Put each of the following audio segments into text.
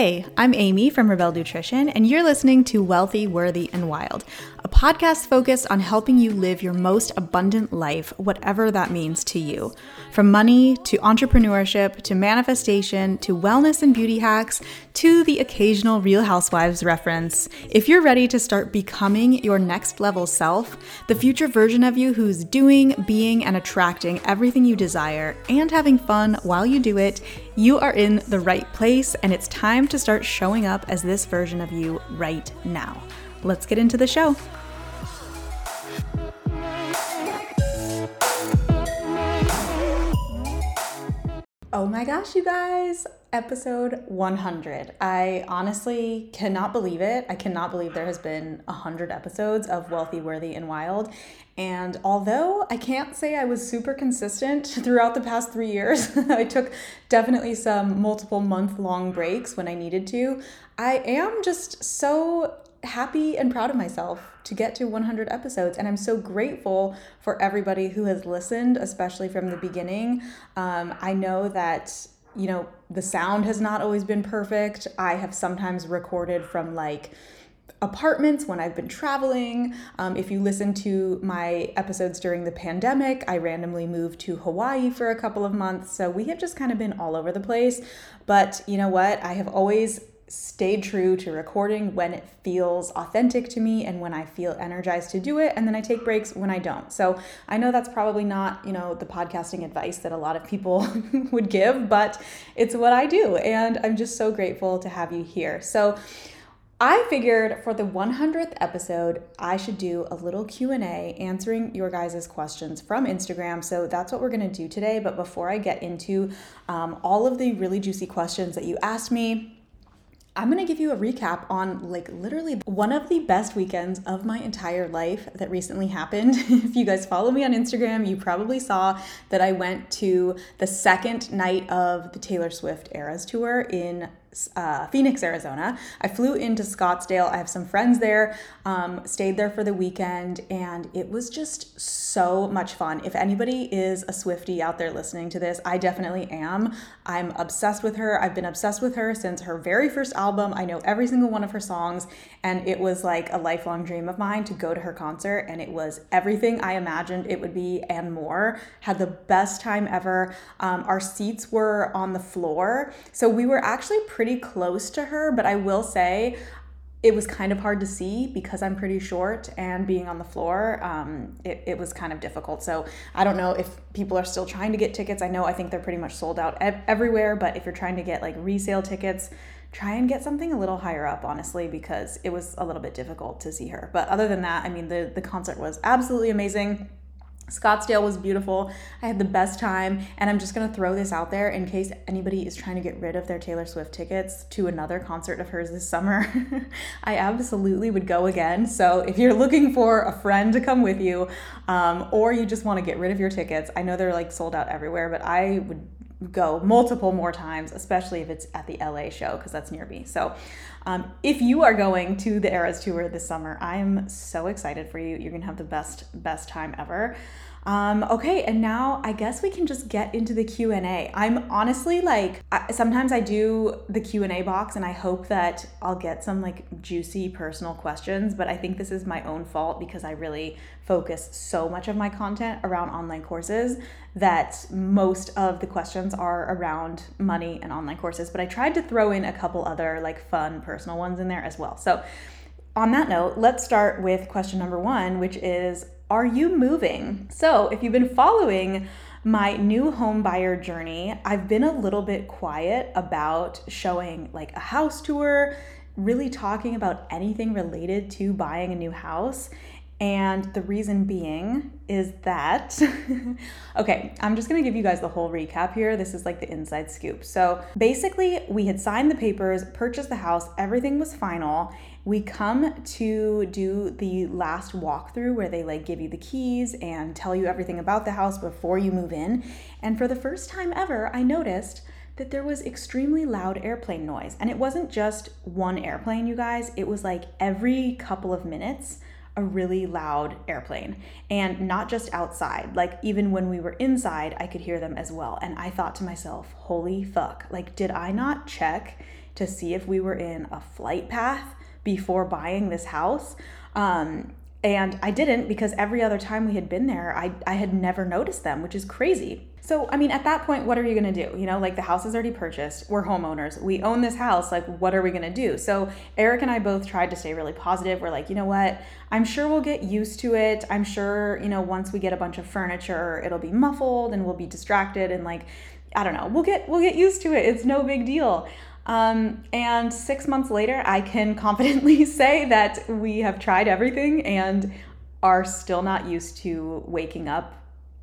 Hey, I'm Amy from Rebelle Nutrition, and you're listening to Wealthy, Worthy, and Wild, a podcast focused on helping you live your most abundant life, whatever that means to you. From money to entrepreneurship to manifestation to wellness and beauty hacks to the occasional Real Housewives reference, if you're ready to start becoming your next level self, the future version of you who's doing, being, and attracting everything you desire and having fun while you do it, you are in the right place, and it's time to start showing up as this version of you right now. Let's get into the show. Oh my gosh, you guys, episode 100. I honestly cannot believe it. I cannot believe there has been 100 episodes of Wealthy, Worthy, and Wild. And although I can't say I was super consistent throughout the past three years, I took definitely some multiple month long breaks when I needed to. I am just so happy and proud of myself to get to 100 episodes. And I'm so grateful for everybody who has listened, especially from the beginning. Um, I know that, you know, the sound has not always been perfect. I have sometimes recorded from like, apartments when I've been traveling. Um, if you listen to my episodes during the pandemic, I randomly moved to Hawaii for a couple of months. So we have just kind of been all over the place. But you know what? I have always stayed true to recording when it feels authentic to me and when I feel energized to do it and then I take breaks when I don't. So I know that's probably not, you know, the podcasting advice that a lot of people would give, but it's what I do and I'm just so grateful to have you here. So I figured for the 100th episode, I should do a little Q&A answering your guys' questions from Instagram. So that's what we're going to do today. But before I get into um, all of the really juicy questions that you asked me, I'm gonna give you a recap on like literally one of the best weekends of my entire life that recently happened. if you guys follow me on Instagram, you probably saw that I went to the second night of the Taylor Swift Eras Tour in uh, Phoenix, Arizona. I flew into Scottsdale. I have some friends there, um, stayed there for the weekend, and it was just so much fun. If anybody is a Swiftie out there listening to this, I definitely am. I'm obsessed with her. I've been obsessed with her since her very first album. I know every single one of her songs, and it was like a lifelong dream of mine to go to her concert, and it was everything I imagined it would be and more. Had the best time ever. Um, our seats were on the floor, so we were actually pretty close to her, but I will say it was kind of hard to see because I'm pretty short and being on the floor, um, it, it was kind of difficult. So I don't know if people are still trying to get tickets. I know I think they're pretty much sold out ev- everywhere, but if you're trying to get like resale tickets, try and get something a little higher up, honestly, because it was a little bit difficult to see her. But other than that, I mean, the, the concert was absolutely amazing. Scottsdale was beautiful. I had the best time. And I'm just going to throw this out there in case anybody is trying to get rid of their Taylor Swift tickets to another concert of hers this summer. I absolutely would go again. So if you're looking for a friend to come with you, um, or you just want to get rid of your tickets, I know they're like sold out everywhere, but I would go multiple more times, especially if it's at the LA show because that's near me. So, um, if you are going to the Eras tour this summer, I'm so excited for you. You're gonna have the best best time ever. Um, okay, and now I guess we can just get into the Q and A. I'm honestly like, I, sometimes I do the Q and A box, and I hope that I'll get some like juicy personal questions. But I think this is my own fault because I really focus so much of my content around online courses that most of the questions are around money and online courses. But I tried to throw in a couple other like fun personal ones in there as well. So. On that note, let's start with question number one, which is are you moving? So, if you've been following my new home buyer journey, I've been a little bit quiet about showing like a house tour, really talking about anything related to buying a new house. And the reason being is that, okay, I'm just gonna give you guys the whole recap here. This is like the inside scoop. So basically, we had signed the papers, purchased the house, everything was final, we come to do the last walkthrough where they like give you the keys and tell you everything about the house before you move in. And for the first time ever, I noticed that there was extremely loud airplane noise. And it wasn't just one airplane, you guys, it was like every couple of minutes a really loud airplane. And not just outside. Like even when we were inside i could hear them as well. And i thought to myself holy fuck. Like did i not check to see if we were in a flight path before buying this house. Um, and I didn't because every other time we had been there, I, I had never noticed them, which is crazy. So, I mean, at that point, what are you gonna do? You know, like the house is already purchased. We're homeowners. We own this house. Like, what are we gonna do? So, Eric and I both tried to stay really positive. We're like, you know what? I'm sure we'll get used to it. I'm sure, you know, once we get a bunch of furniture, it'll be muffled and we'll be distracted and like, I don't know, we'll get we'll get used to it. It's no big deal. Um, and six months later, I can confidently say that we have tried everything and are still not used to waking up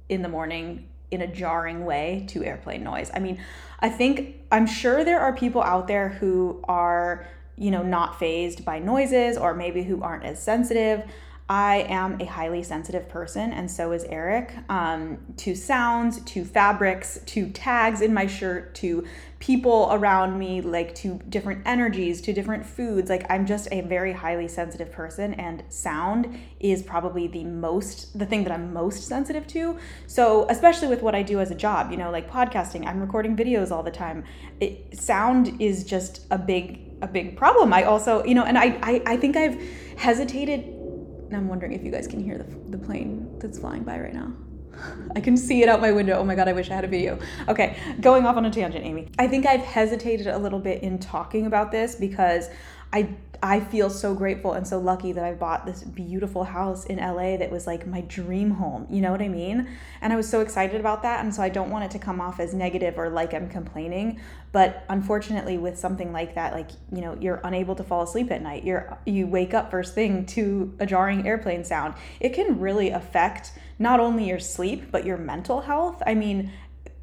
in the morning in a jarring way to airplane noise. I mean, I think I'm sure there are people out there who are, you know, not phased by noises or maybe who aren't as sensitive. I am a highly sensitive person, and so is Eric, um, to sounds, to fabrics, to tags in my shirt, to people around me, like to different energies, to different foods. Like, I'm just a very highly sensitive person, and sound is probably the most, the thing that I'm most sensitive to. So, especially with what I do as a job, you know, like podcasting, I'm recording videos all the time. It, sound is just a big, a big problem. I also, you know, and I, I, I think I've hesitated I'm wondering if you guys can hear the, the plane that's flying by right now. I can see it out my window. Oh my God, I wish I had a video. Okay, going off on a tangent, Amy. I think I've hesitated a little bit in talking about this because I I feel so grateful and so lucky that I bought this beautiful house in LA that was like my dream home. You know what I mean? And I was so excited about that. And so I don't want it to come off as negative or like I'm complaining. But unfortunately, with something like that, like, you know, you're unable to fall asleep at night. You're you wake up first thing to a jarring airplane sound. It can really affect not only your sleep, but your mental health. I mean,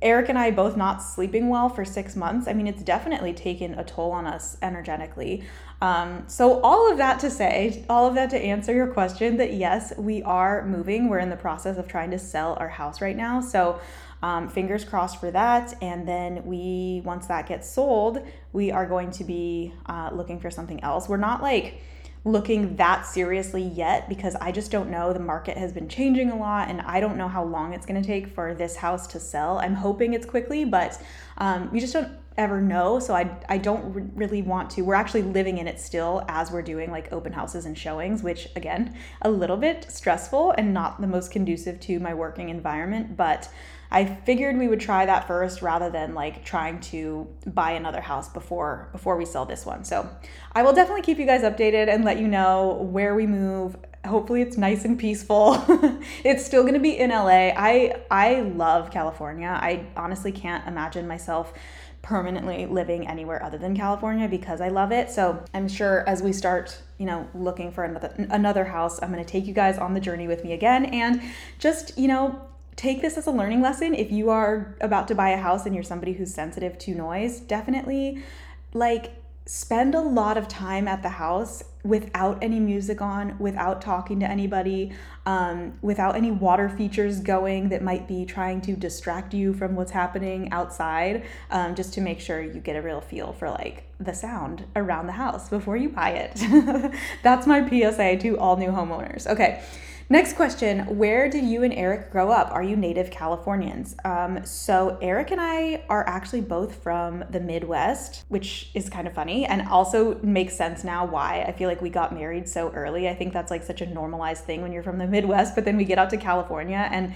Eric and I both not sleeping well for six months. I mean, it's definitely taken a toll on us energetically. Um, so, all of that to say, all of that to answer your question that yes, we are moving. We're in the process of trying to sell our house right now. So, um, fingers crossed for that. And then we, once that gets sold, we are going to be uh, looking for something else. We're not like, looking that seriously yet because I just don't know. The market has been changing a lot and I don't know how long it's going to take for this house to sell. I'm hoping it's quickly, but um, you just don't ever know. So I, I don't re- really want to. We're actually living in it still as we're doing like open houses and showings, which again, a little bit stressful and not the most conducive to my working environment. But I figured we would try that first rather than like trying to buy another house before before we sell this one. So I will definitely keep you guys updated and let you know where we move. Hopefully it's nice and peaceful. it's still going to be in LA. I I love California. I honestly can't imagine myself permanently living anywhere other than California because I love it. So I'm sure as we start, you know, looking for another another house, I'm going to take you guys on the journey with me again and just, you know, take this as a learning lesson. If you are about to buy a house and you're somebody who's sensitive to noise, definitely like spend a lot of time at the house without any music on, without talking to anybody, um, without any water features going that might be trying to distract you from what's happening outside, um, just to make sure you get a real feel for like the sound around the house before you buy it. That's my PSA to all new homeowners. Okay. Next question Where did you and Eric grow up? Are you native Californians? Um, so, Eric and I are actually both from the Midwest, which is kind of funny and also makes sense now why I feel like we got married so early. I think that's like such a normalized thing when you're from the Midwest, but then we get out to California and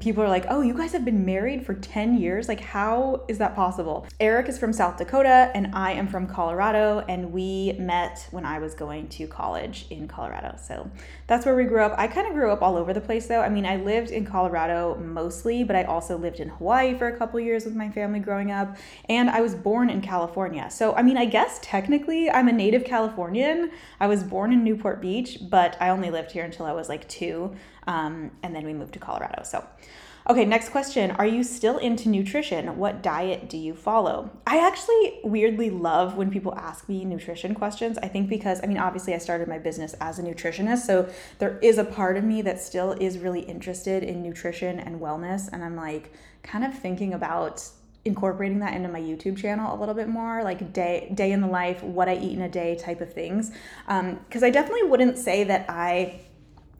people are like, oh, you guys have been married for 10 years? Like, how is that possible? Eric is from South Dakota and I am from Colorado, and we met when I was going to college in Colorado. So that's where we grew up. I kind of grew up all over the place though. I mean, I lived in Colorado mostly, but I also lived in Hawaii for a couple years with my family growing up, and I was born in California. So, I mean, I guess technically I'm a native Californian. I was born in Newport Beach, but I only lived here until I was like two. Um, and then we moved to Colorado. So, okay, next question. Are you still into nutrition? What diet do you follow? I actually weirdly love when people ask me nutrition questions. I think because, I mean, obviously, I started my business as a nutritionist. So there is a part of me that still is really interested in nutrition and wellness. And I'm like kind of thinking about incorporating that into my YouTube channel a little bit more, like day day in the life, what I eat in a day type of things. Because um, I definitely wouldn't say that I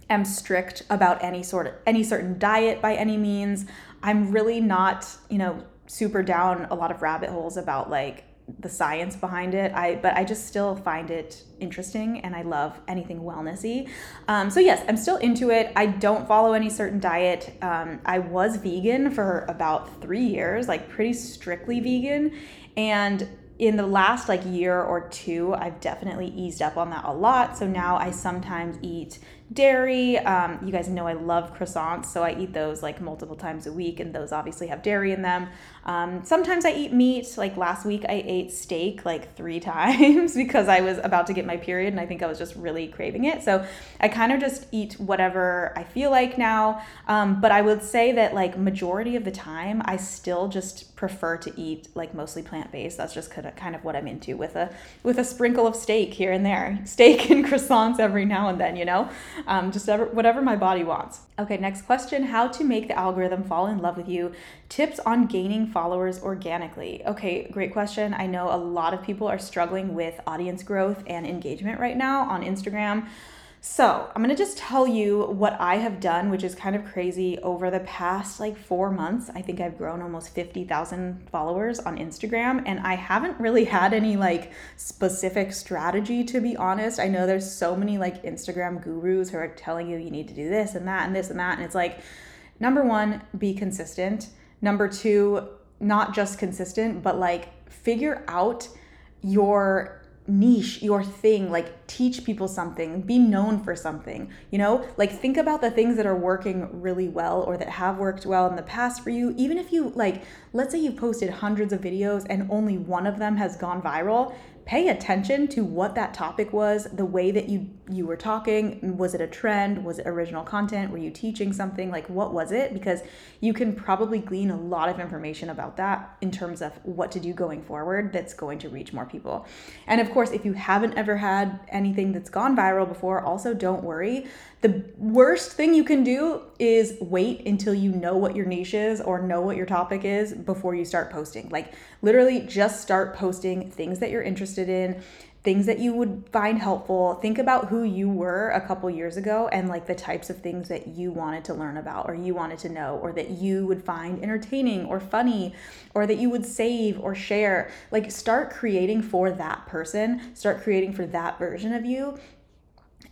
am strict about any sort of any certain diet by any means. I'm really not, you know, super down a lot of rabbit holes about like the science behind it. I but I just still find it interesting and I love anything wellnessy. Um, so yes, I'm still into it. I don't follow any certain diet. Um, I was vegan for about three years, like pretty strictly vegan, and in the last like year or two, I've definitely eased up on that a lot. So now I sometimes eat dairy. Um, you guys know I love croissants, so I eat those like multiple times a week, and those obviously have dairy in them. Um, sometimes I eat meat. Like last week, I ate steak like three times because I was about to get my period, and I think I was just really craving it. So I kind of just eat whatever I feel like now. Um, but I would say that like majority of the time, I still just prefer to eat like mostly plant based. That's just kind of what I'm into with a with a sprinkle of steak here and there, steak and croissants every now and then. You know um, just ever, whatever my body wants. Okay, next question How to make the algorithm fall in love with you? Tips on gaining followers organically. Okay, great question. I know a lot of people are struggling with audience growth and engagement right now on Instagram. So, I'm gonna just tell you what I have done, which is kind of crazy. Over the past like four months, I think I've grown almost 50,000 followers on Instagram, and I haven't really had any like specific strategy to be honest. I know there's so many like Instagram gurus who are telling you you need to do this and that and this and that, and it's like, number one, be consistent. Number two, not just consistent, but like figure out your niche, your thing, like teach people something, be known for something, you know? Like think about the things that are working really well or that have worked well in the past for you. Even if you like let's say you've posted hundreds of videos and only one of them has gone viral, pay attention to what that topic was, the way that you you were talking, was it a trend, was it original content, were you teaching something, like what was it? Because you can probably glean a lot of information about that in terms of what to do going forward that's going to reach more people. And of course, if you haven't ever had anything that's gone viral before, also don't worry. The worst thing you can do is wait until you know what your niche is or know what your topic is before you start posting. Like literally just start posting things that you're interested in, things that you would find helpful. Think about who you were a couple years ago and like the types of things that you wanted to learn about or you wanted to know or that you would find entertaining or funny or that you would save or share. Like start creating for that person, start creating for that version of you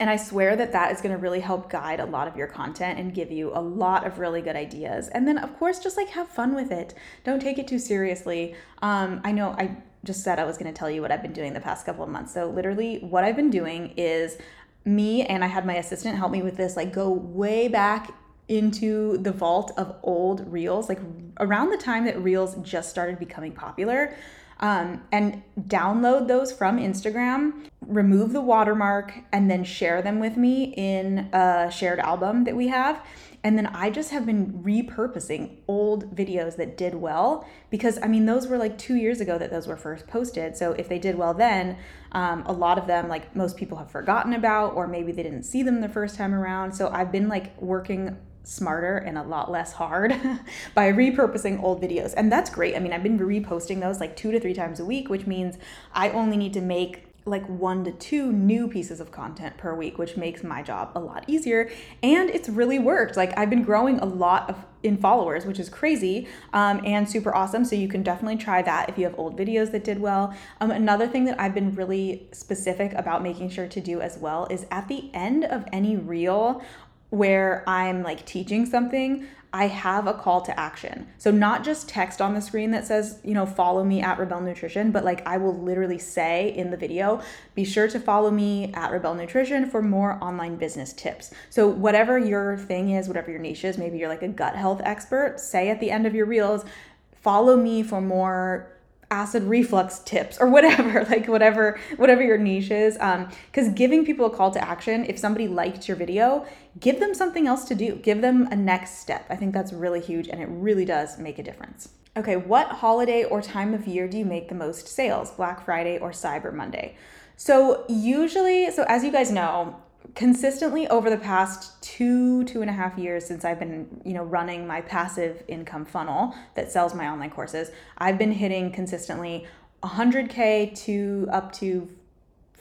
and I swear that that is going to really help guide a lot of your content and give you a lot of really good ideas. And then, of course, just like have fun with it. Don't take it too seriously. Um, I know I just said I was going to tell you what I've been doing the past couple of months. So, literally, what I've been doing is me and I had my assistant help me with this, like, go way back into the vault of old reels, like around the time that reels just started becoming popular um, and download those from Instagram, remove the watermark, and then share them with me in a shared album that we have. And then I just have been repurposing old videos that did well because I mean, those were like two years ago that those were first posted. So if they did well then, um, a lot of them, like most people have forgotten about, or maybe they didn't see them the first time around. So I've been like working smarter and a lot less hard by repurposing old videos. And that's great. I mean, I've been reposting those like two to three times a week, which means I only need to make like one to two new pieces of content per week, which makes my job a lot easier. And it's really worked. Like I've been growing a lot of in followers, which is crazy um, and super awesome. So you can definitely try that if you have old videos that did well. Um, another thing that I've been really specific about making sure to do as well is at the end of any reel where I'm like teaching something, I have a call to action. So not just text on the screen that says, you know, follow me at Rebelle Nutrition, but like I will literally say in the video, be sure to follow me at Rebelle Nutrition for more online business tips. So whatever your thing is, whatever your niche is, maybe you're like a gut health expert, say at the end of your reels, follow me for more acid reflux tips or whatever like whatever whatever your niche is um because giving people a call to action if somebody liked your video give them something else to do. Give them a next step. I think that's really huge and it really does make a difference. Okay what holiday or time of year do you make the most sales? Black friday or cyber monday? So usually so as you guys know consistently over the past two two and a half years since i've been you know running my passive income funnel that sells my online courses i've been hitting consistently 100k to up to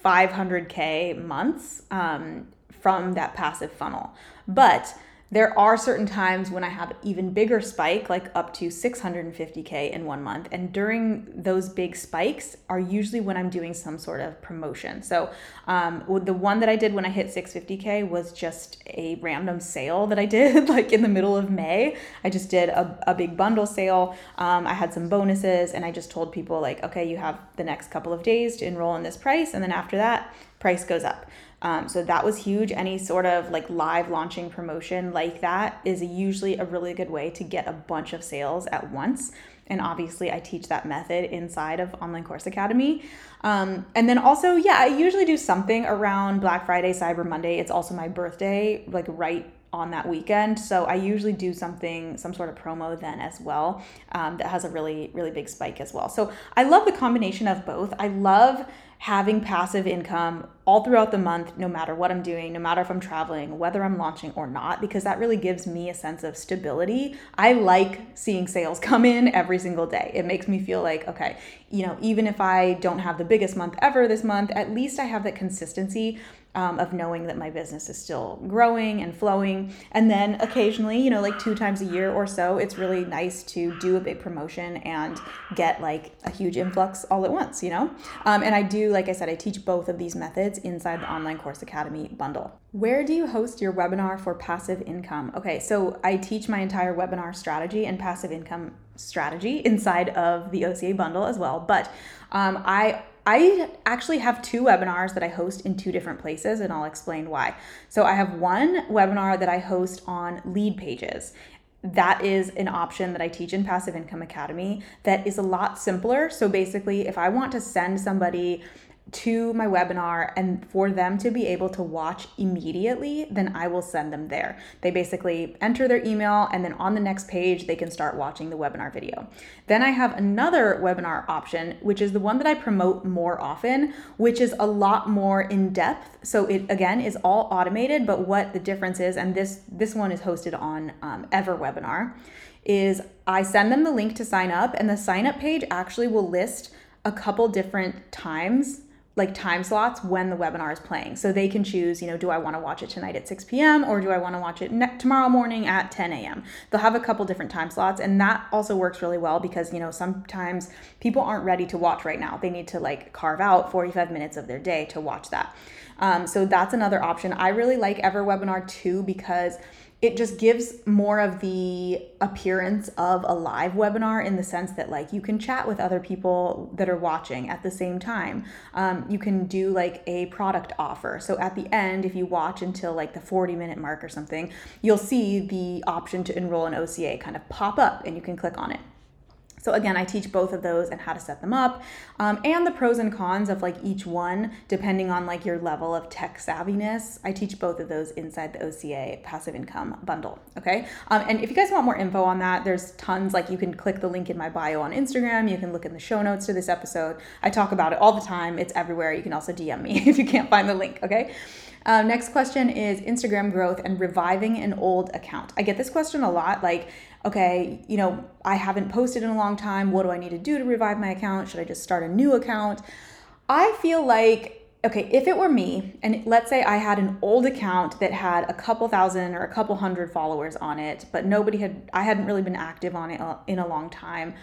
500k months um, from that passive funnel. But There are certain times when I have even bigger spike, like up to 650K in one month. And during those big spikes are usually when I'm doing some sort of promotion. So um, the one that I did when I hit 650K was just a random sale that I did like in the middle of May. I just did a, a big bundle sale. Um, I had some bonuses and I just told people, like, okay, you have the next couple of days to enroll in this price. And then after that, price goes up. Um, so that was huge. Any sort of like live launching promotion like that is usually a really good way to get a bunch of sales at once. And obviously, I teach that method inside of Online Course Academy. Um, and then also, yeah, I usually do something around Black Friday, Cyber Monday. It's also my birthday, like right on that weekend. So I usually do something, some sort of promo then as well um, that has a really, really big spike as well. So I love the combination of both. I love having passive income all throughout the month, no matter what I'm doing, no matter if I'm traveling, whether I'm launching or not, because that really gives me a sense of stability. I like seeing sales come in every single day. It makes me feel like, okay, you know, even if I don't have the biggest month ever this month, at least I have that consistency um, of knowing that my business is still growing and flowing. And then occasionally, you know, like two times a year or so, it's really nice to do a big promotion and get like a huge influx all at once, you know? Um, and I do, like I said, I teach both of these methods inside the Online Course Academy bundle. Where do you host your webinar for passive income? Okay, so I teach my entire webinar strategy and passive income strategy inside of the OCA bundle as well. But um, I I actually have two webinars that I host in two different places, and I'll explain why. So, I have one webinar that I host on Leadpages, That is an option that I teach in Passive Income Academy that is a lot simpler. So, basically, if I want to send somebody to my webinar and for them to be able to watch immediately, then I will send them there. They basically enter their email and then on the next page, they can start watching the webinar video. Then I have another webinar option, which is the one that I promote more often, which is a lot more in depth. So it again is all automated, but what the difference is, and this this one is hosted on um, EverWebinar, is I send them the link to sign up, and the sign up page actually will list a couple different times like time slots when the webinar is playing. So they can choose, you know, do I want to watch it tonight at 6 p.m. or do I want to watch it ne- tomorrow morning at 10 a.m. They'll have a couple different time slots. And that also works really well because, you know, sometimes people aren't ready to watch right now. They need to like carve out 45 minutes of their day to watch that. Um, so that's another option. I really like EverWebinar too because it just gives more of the appearance of a live webinar in the sense that like you can chat with other people that are watching at the same time. Um, you can do like a product offer. So at the end if you watch until like the 40 minute mark or something you'll see the option to enroll in oca kind of pop up and you can click on it so again, I teach both of those and how to set them up, um, and the pros and cons of like each one, depending on like your level of tech savviness. I teach both of those inside the OCA passive income bundle. Okay, um, and if you guys want more info on that, there's tons. Like you can click the link in my bio on Instagram. You can look in the show notes to this episode. I talk about it all the time. It's everywhere. You can also DM me if you can't find the link. Okay. Um, next question is Instagram growth and reviving an old account. I get this question a lot. Like, okay, you know, I haven't posted in a long time. What do I need to do to revive my account? Should I just start a new account? I feel like okay, if it were me, and let's say I had an old account that had a couple thousand or a couple hundred followers on it, but nobody had, I hadn't really been active on it uh, in a long time,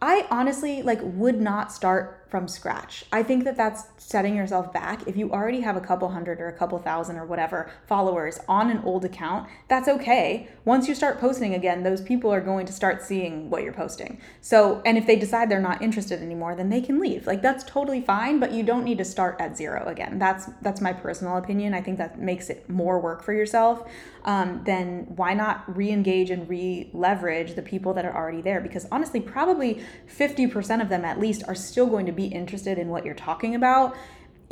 I honestly like would not start from scratch. I think that that's setting yourself back. If you already have a couple hundred or a couple thousand or whatever followers on an old account, that's okay. Once you start posting again, those people are going to start seeing what you're posting. So, and if they decide they're not interested anymore, then they can leave. Like that's totally fine, but you don't need to start at zero again. That's that's my personal opinion. I think that makes it more work for yourself. Um, then why not re-engage and re-leverage the people that are already there? Because honestly, probably 50% of them at least are still going to be be interested in what you're talking about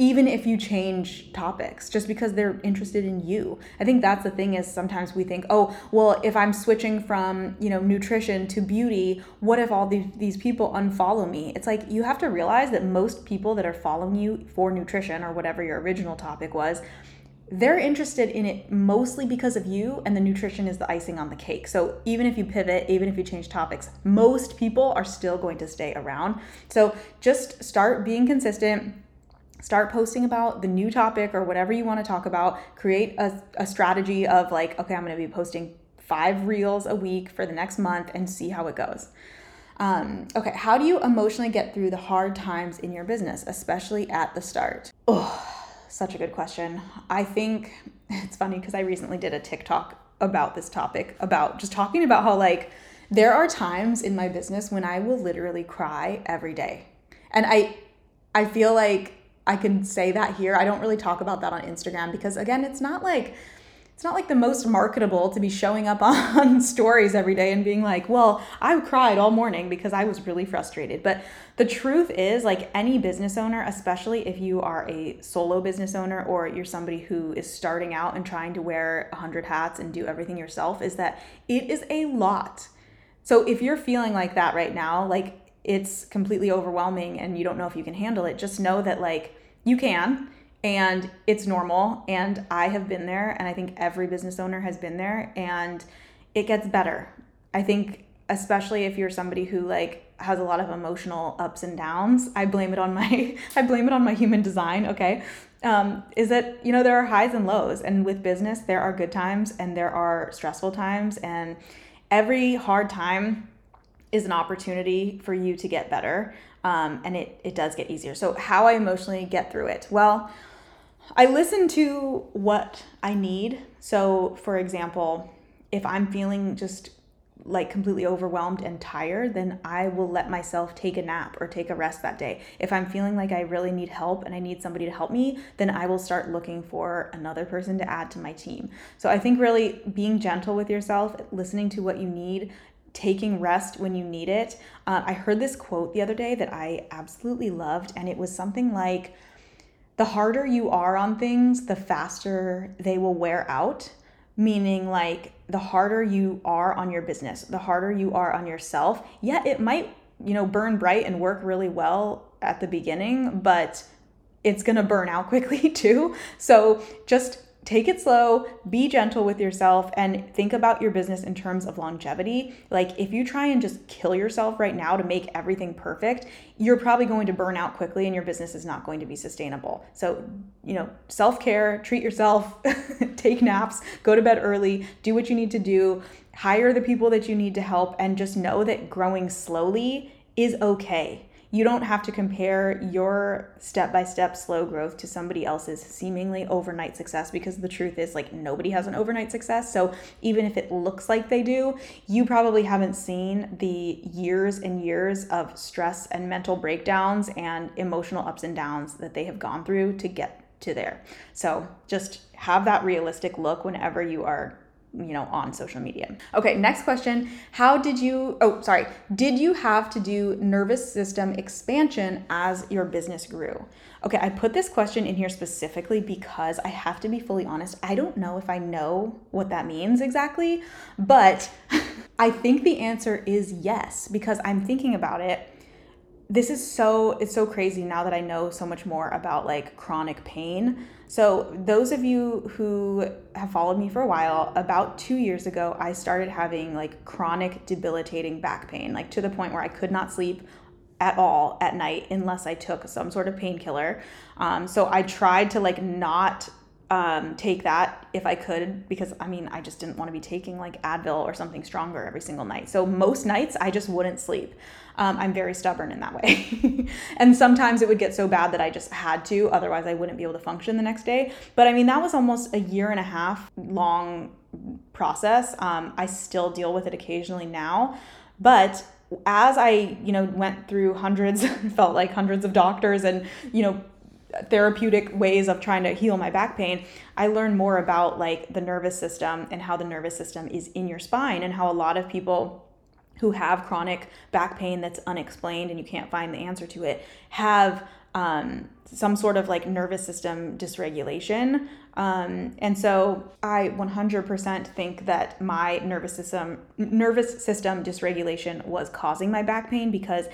even if you change topics just because they're interested in you. I think that's the thing is sometimes we think oh well if i'm switching from you know nutrition to beauty what if all these, these people unfollow me? It's like you have to realize that most people that are following you for nutrition or whatever your original topic was they're interested in it mostly because of you, and the nutrition is the icing on the cake. So even if you pivot, even if you change topics, most people are still going to stay around. So just start being consistent. Start posting about the new topic or whatever you want to talk about. Create a, a strategy of like, okay, I'm going to be posting five reels a week for the next month and see how it goes. Um, okay, how do you emotionally get through the hard times in your business, especially at the start? Oh, such a good question. I think it's funny because I recently did a TikTok about this topic, about just talking about how, like, there are times in my business when I will literally cry every day. And I I feel like I can say that here. I don't really talk about that on Instagram because again, it's not like it's not like the most marketable to be showing up on stories every day and being like, well, I cried all morning because I was really frustrated. But the truth is, like any business owner, especially if you are a solo business owner or you're somebody who is starting out and trying to wear 100 hats and do everything yourself, is that it is a lot. So if you're feeling like that right now, like it's completely overwhelming and you don't know if you can handle it, just know that like you can and it's normal. And I have been there. And I think every business owner has been there. And it gets better. I think especially if you're somebody who like has a lot of emotional ups and downs, I blame it on my I blame it on my human design, okay? Um, is that you know there are highs and lows. And with business there are good times and there are stressful times. And every hard time is an opportunity for you to get better. Um, and it, it does get easier. So how i emotionally get through it. Well I listen to what I need. So, for example, if I'm feeling just like completely overwhelmed and tired, then I will let myself take a nap or take a rest that day. If I'm feeling like I really need help and I need somebody to help me, then I will start looking for another person to add to my team. So I think really being gentle with yourself, listening to what you need, taking rest when you need it. Uh, I heard this quote the other day that I absolutely loved, and it was something like, the harder you are on things, the faster they will wear out. Meaning, like, the harder you are on your business, the harder you are on yourself. Yeah, it might, you know, burn bright and work really well at the beginning, but it's gonna burn out quickly too. So just take it slow, be gentle with yourself, and think about your business in terms of longevity. Like, if you try and just kill yourself right now to make everything perfect, you're probably going to burn out quickly and your business is not going to be sustainable. So, you know, self care, treat yourself, take naps, go to bed early, do what you need to do, hire the people that you need to help, and just know that growing slowly is okay you don't have to compare your step by step slow growth to somebody else's seemingly overnight success because the truth is, like, nobody has an overnight success. So even if it looks like they do, you probably haven't seen the years and years of stress and mental breakdowns and emotional ups and downs that they have gone through to get to there. So just have that realistic look whenever you are you know on social media. Okay next question. How did you oh sorry. Did you have to do nervous system expansion as your business grew? Okay i put this question in here specifically because i have to be fully honest. I don't know if i know what that means exactly but i think the answer is yes because i'm thinking about it this is so it's so crazy now that I know so much more about like chronic pain. So those of you who have followed me for a while, about 2 years ago I started having like chronic debilitating back pain, like to the point where I could not sleep at all at night unless I took some sort of painkiller. Um, so I tried to like not um, take that if I could because I mean I just didn't want to be taking like Advil or something stronger every single night. So most nights I just wouldn't sleep. Um, I'm very stubborn in that way, and sometimes it would get so bad that I just had to. Otherwise, I wouldn't be able to function the next day. But I mean that was almost a year and a half long process. Um, I still deal with it occasionally now, but as I, you know, went through hundreds, felt like hundreds of doctors and, you know, therapeutic ways of trying to heal my back pain, I learned more about like the nervous system and how the nervous system is in your spine and how a lot of people who have chronic back pain that's unexplained and you can't find the answer to it have um, some sort of like nervous system dysregulation. Um, and so I 100% think that my nervous system nervous system dysregulation was causing my back pain because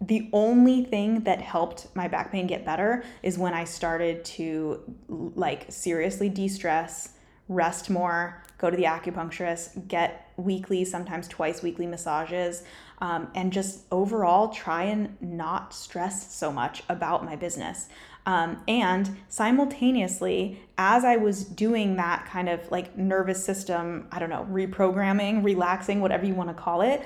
the only thing that helped my back pain get better is when I started to like seriously de-stress, rest more, go to the acupuncturist, get weekly, sometimes twice weekly massages, um, and just overall try and not stress so much about my business. Um, and simultaneously, as I was doing that kind of like nervous system, I don't know, reprogramming, relaxing, whatever you want to call it,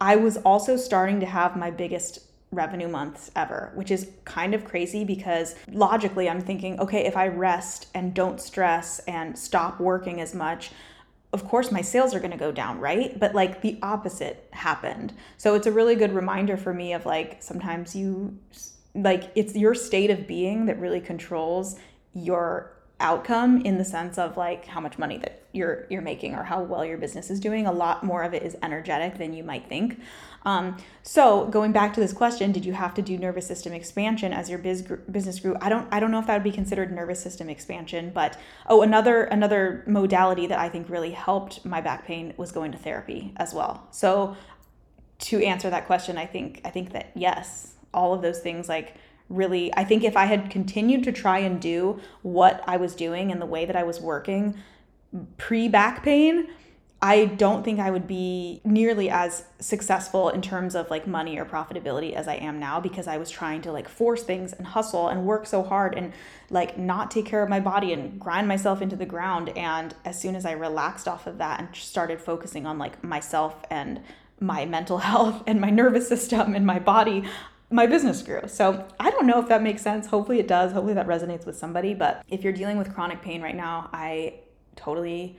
I was also starting to have my biggest revenue months ever, which is kind of crazy because logically I'm thinking, okay, if I rest and don't stress and stop working as much, of course my sales are going to go down, right? But like the opposite happened. So it's a really good reminder for me of like sometimes you like it's your state of being that really controls your outcome in the sense of like how much money that you're you're making or how well your business is doing. A lot more of it is energetic than you might think. Um, so going back to this question did you have to do nervous system expansion as your biz, business grew? I don't i don't know if that would be considered nervous system expansion but oh another another modality that i think really helped my back pain was going to therapy as well. So to answer that question i think i think that yes all of those things like really i think if i had continued to try and do what i was doing and the way that i was working pre back pain i don't think i would be nearly as successful in terms of like money or profitability as i am now because i was trying to like force things and hustle and work so hard and like not take care of my body and grind myself into the ground. And as soon as i relaxed off of that and started focusing on like myself and my mental health and my nervous system and my body, my business grew. So I don't know if that makes sense. Hopefully it does. Hopefully that resonates with somebody. But if you're dealing with chronic pain right now, I totally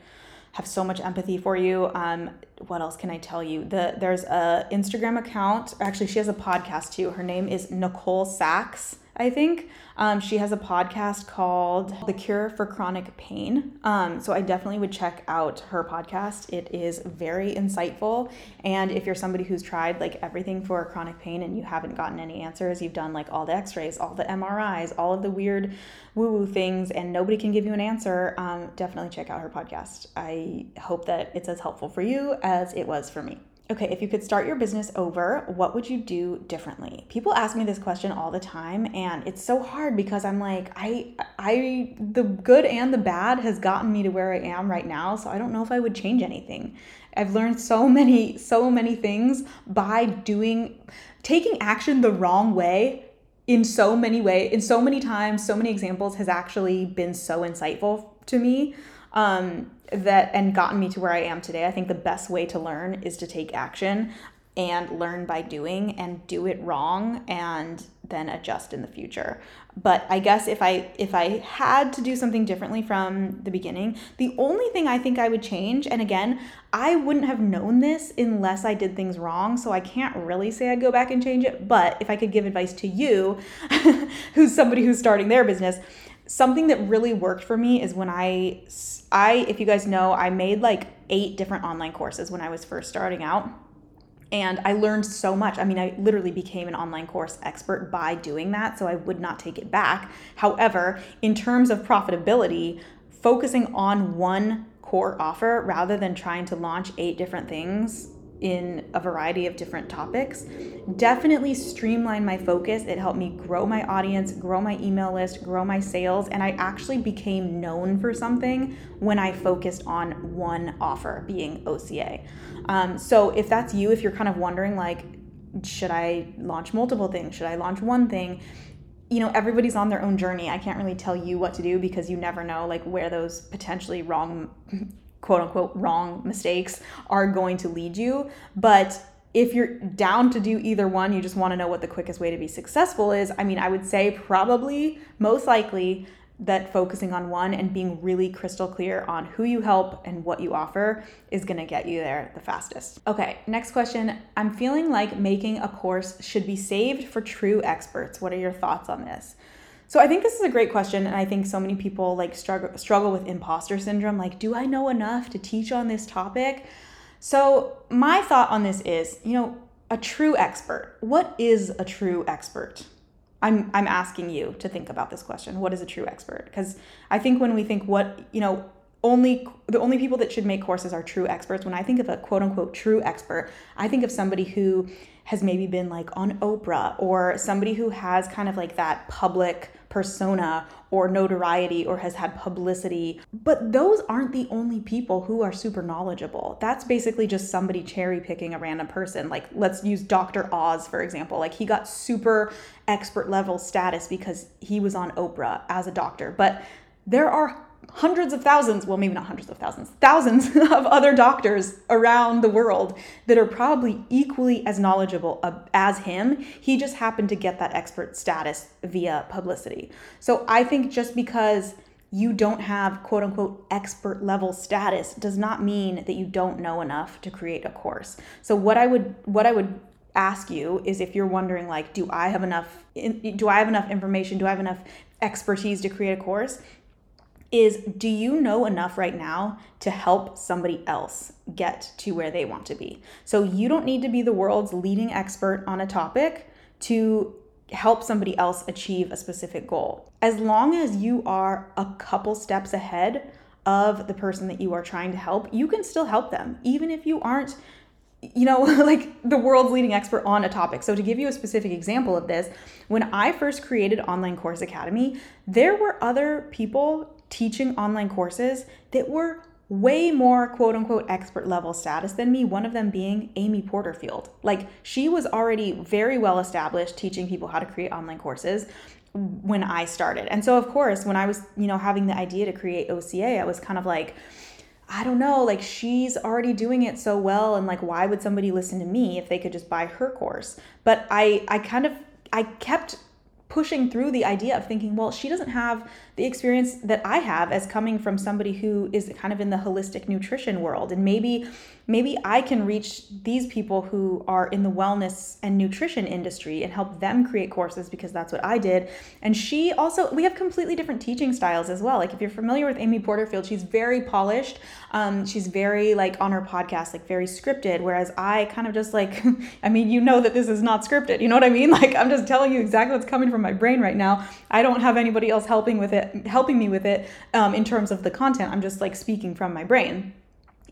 have so much empathy for you. Um, what else can I tell you? The there's a Instagram account. Actually, she has a podcast too. Her name is Nicole Sachs. I think. Um, she has a podcast called The Cure for Chronic Pain. Um, so I definitely would check out her podcast. It is very insightful. And if you're somebody who's tried like everything for chronic pain and you haven't gotten any answers, you've done like all the x rays, all the MRIs, all of the weird woo woo things, and nobody can give you an answer, um, definitely check out her podcast. I hope that it's as helpful for you as it was for me okay, if you could start your business over, what would you do differently? People ask me this question all the time and it's so hard because I'm like, I I the good and the bad has gotten me to where I am right now, so I don't know if I would change anything. I've learned so many so many things by doing taking action the wrong way in so many ways, in so many times, so many examples has actually been so insightful to me um, that and gotten me to where I am today. I think the best way to learn is to take action and learn by doing and do it wrong and then adjust in the future. But I guess if I if I had to do something differently from the beginning, the only thing I think I would change and again, I wouldn't have known this unless I did things wrong, so I can't really say I'd go back and change it, but if I could give advice to you who's somebody who's starting their business, something that really worked for me is when I I if you guys know, I made like eight different online courses when I was first starting out. And I learned so much. I mean, I literally became an online course expert by doing that, so I would not take it back. However, in terms of profitability, focusing on one core offer rather than trying to launch eight different things in a variety of different topics definitely streamlined my focus. It helped me grow my audience, grow my email list, grow my sales, and I actually became known for something when I focused on one offer, being OCA. Um, so if that's you, if you're kind of wondering, like, should I launch multiple things? Should I launch one thing? you know everybody's on their own journey i can't really tell you what to do because you never know like where those potentially wrong quote unquote wrong mistakes are going to lead you. But if you're down to do either one, you just want to know what the quickest way to be successful is. I mean, I would say probably most likely that focusing on one and being really crystal clear on who you help and what you offer is going to get you there the fastest. Okay, next question. I'm feeling like making a course should be saved for true experts. What are your thoughts on this? So I think this is a great question and I think so many people like struggle struggle with imposter syndrome like do I know enough to teach on this topic? So my thought on this is, you know, a true expert. What is a true expert? I'm I'm asking you to think about this question. What is a true expert? Because I think when we think what, you know, only the only people that should make courses are true experts. When I think of a quote unquote true expert, I think of somebody who has maybe been like on Oprah or somebody who has kind of like that public persona or notoriety or has had publicity. But those aren't the only people who are super knowledgeable. That's basically just somebody cherry picking a random person. Like, let's use Dr. Oz, for example. Like, he got super expert level status because he was on Oprah as a doctor. But there are hundreds of thousands, well, maybe not hundreds of thousands, thousands of other doctors around the world that are probably equally as knowledgeable as him. He just happened to get that expert status via publicity. So I think just because you don't have quote unquote expert level status does not mean that you don't know enough to create a course. So what I would what I would ask you is if you're wondering like do I have enough do I have enough information do I have enough expertise to create a course is do you know enough right now to help somebody else get to where they want to be? So you don't need to be the world's leading expert on a topic to help somebody else achieve a specific goal. As long as you are a couple steps ahead of the person that you are trying to help, you can still help them, even if you aren't you know, like the world's leading expert on a topic. So, to give you a specific example of this, when I first created Online Course Academy, there were other people teaching online courses that were way more quote unquote expert level status than me, one of them being Amy Porterfield. Like she was already very well established teaching people how to create online courses when I started. And so of course, when I was, you know, having the idea to create OCA, I was kind of like I don't know, like she's already doing it so well and like why would somebody listen to me if they could just buy her course? But I I kind of I kept pushing through the idea of thinking, well, she doesn't have the experience that I have as coming from somebody who is kind of in the holistic nutrition world. And maybe maybe I can reach these people who are in the wellness and nutrition industry and help them create courses because that's what I did. And she also, we have completely different teaching styles as well. Like if you're familiar with Amy Porterfield, she's very polished. Um, she's very like on her podcast, like very scripted. Whereas I kind of just like, I mean, you know that this is not scripted. You know what I mean? Like I'm just telling you exactly what's coming from my brain right now. I don't have anybody else helping with it, helping me with it um, in terms of the content. I'm just like speaking from my brain.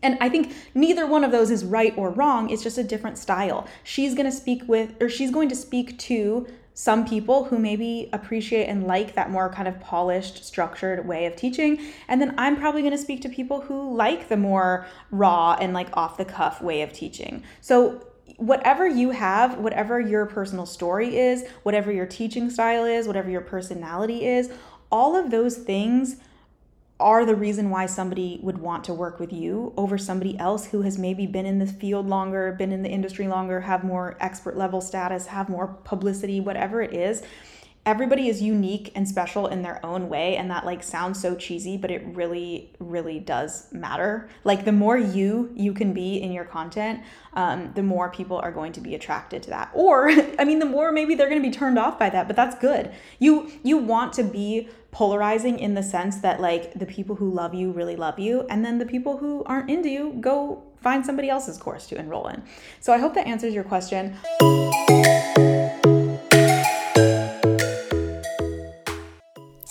And I think neither one of those is right or wrong. It's just a different style. She's going to speak with, or she's going to speak to some people who maybe appreciate and like that more kind of polished, structured way of teaching. And then I'm probably going to speak to people who like the more raw and like off the cuff way of teaching. So whatever you have, whatever your personal story is, whatever your teaching style is, whatever your personality is, all of those things are the reason why somebody would want to work with you over somebody else who has maybe been in the field longer, been in the industry longer, have more expert level status, have more publicity, whatever it is. Everybody is unique and special in their own way and that like sounds so cheesy, but it really really does matter. Like the more you you can be in your content, um, the more people are going to be attracted to that. Or I mean the more maybe they're going to be turned off by that, but that's good. You you want to be polarizing in the sense that like the people who love you really love you and then the people who aren't into you go find somebody else's course to enroll in. So I hope that answers your question.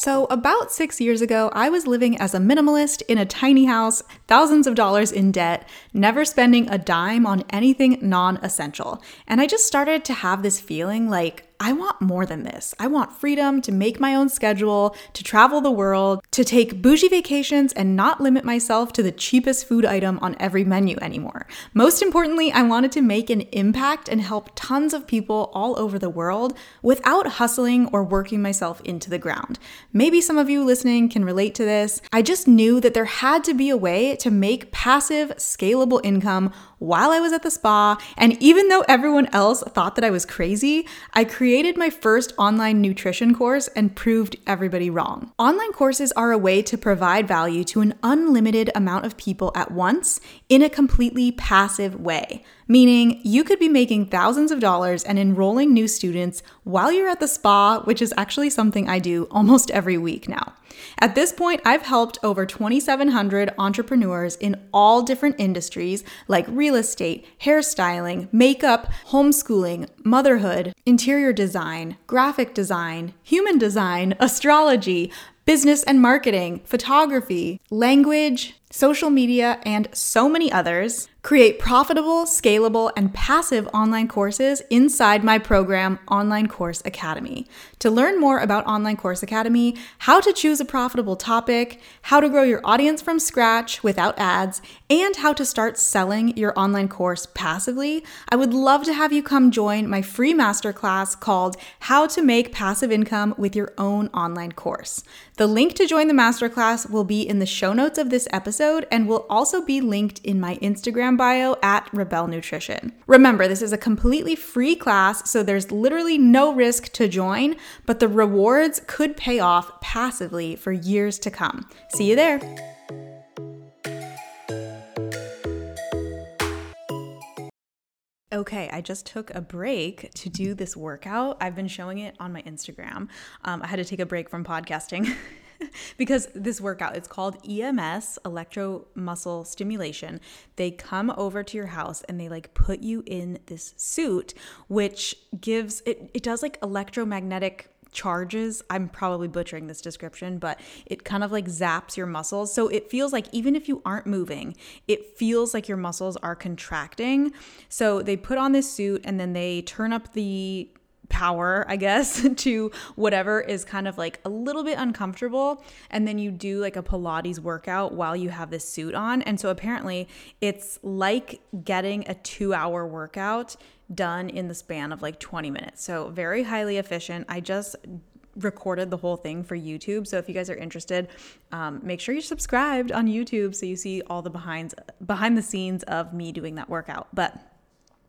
So, about six years ago, I was living as a minimalist in a tiny house, thousands of dollars in debt, never spending a dime on anything non essential. And I just started to have this feeling like I want more than this. I want freedom to make my own schedule, to travel the world, to take bougie vacations and not limit myself to the cheapest food item on every menu anymore. Most importantly, I wanted to make an impact and help tons of people all over the world without hustling or working myself into the ground. Maybe some of you listening can relate to this. I just knew that there had to be a way to make passive, scalable income while I was at the spa. And even though everyone else thought that I was crazy, I created my first online nutrition course and proved everybody wrong. Online courses are a way to provide value to an unlimited amount of people at once in a completely passive way meaning you could be making thousands of dollars and enrolling new students while you're at the spa, which is actually something I do almost every week now. At this point, I've helped over 2,700 entrepreneurs in all different industries like real estate, hairstyling, makeup, homeschooling, motherhood, interior design, graphic design, human design, astrology, business and marketing, photography, language, social media, and so many others, create profitable, scalable, and passive online courses inside my program, Online Course Academy. To learn more about Online Course Academy, how to choose a profitable topic, how to grow your audience from scratch without ads, and how to start selling your online course passively, I would love to have you come join my free masterclass called How to Make Passive Income with Your Own Online Course. The link to join the masterclass will be in the show notes of this episode and will also be linked in my Instagram bio at Rebelle Nutrition. Remember, this is a completely free class, so there's literally no risk to join, but the rewards could pay off passively for years to come. See you there. Okay, I just took a break to do this workout. I've been showing it on my Instagram. Um, I had to take a break from podcasting because this workout it's called EMS electro muscle stimulation. They come over to your house and they like put you in this suit which gives it it does like electromagnetic charges. I'm probably butchering this description, but it kind of like zaps your muscles. So it feels like even if you aren't moving, it feels like your muscles are contracting. So they put on this suit and then they turn up the power, I guess, to whatever is kind of like a little bit uncomfortable. And then you do like a Pilates workout while you have this suit on. And so apparently it's like getting a two hour workout done in the span of like 20 minutes. So very highly efficient. I just recorded the whole thing for YouTube. So if you guys are interested, um, make sure you're subscribed on YouTube so you see all the behinds behind the scenes of me doing that workout. But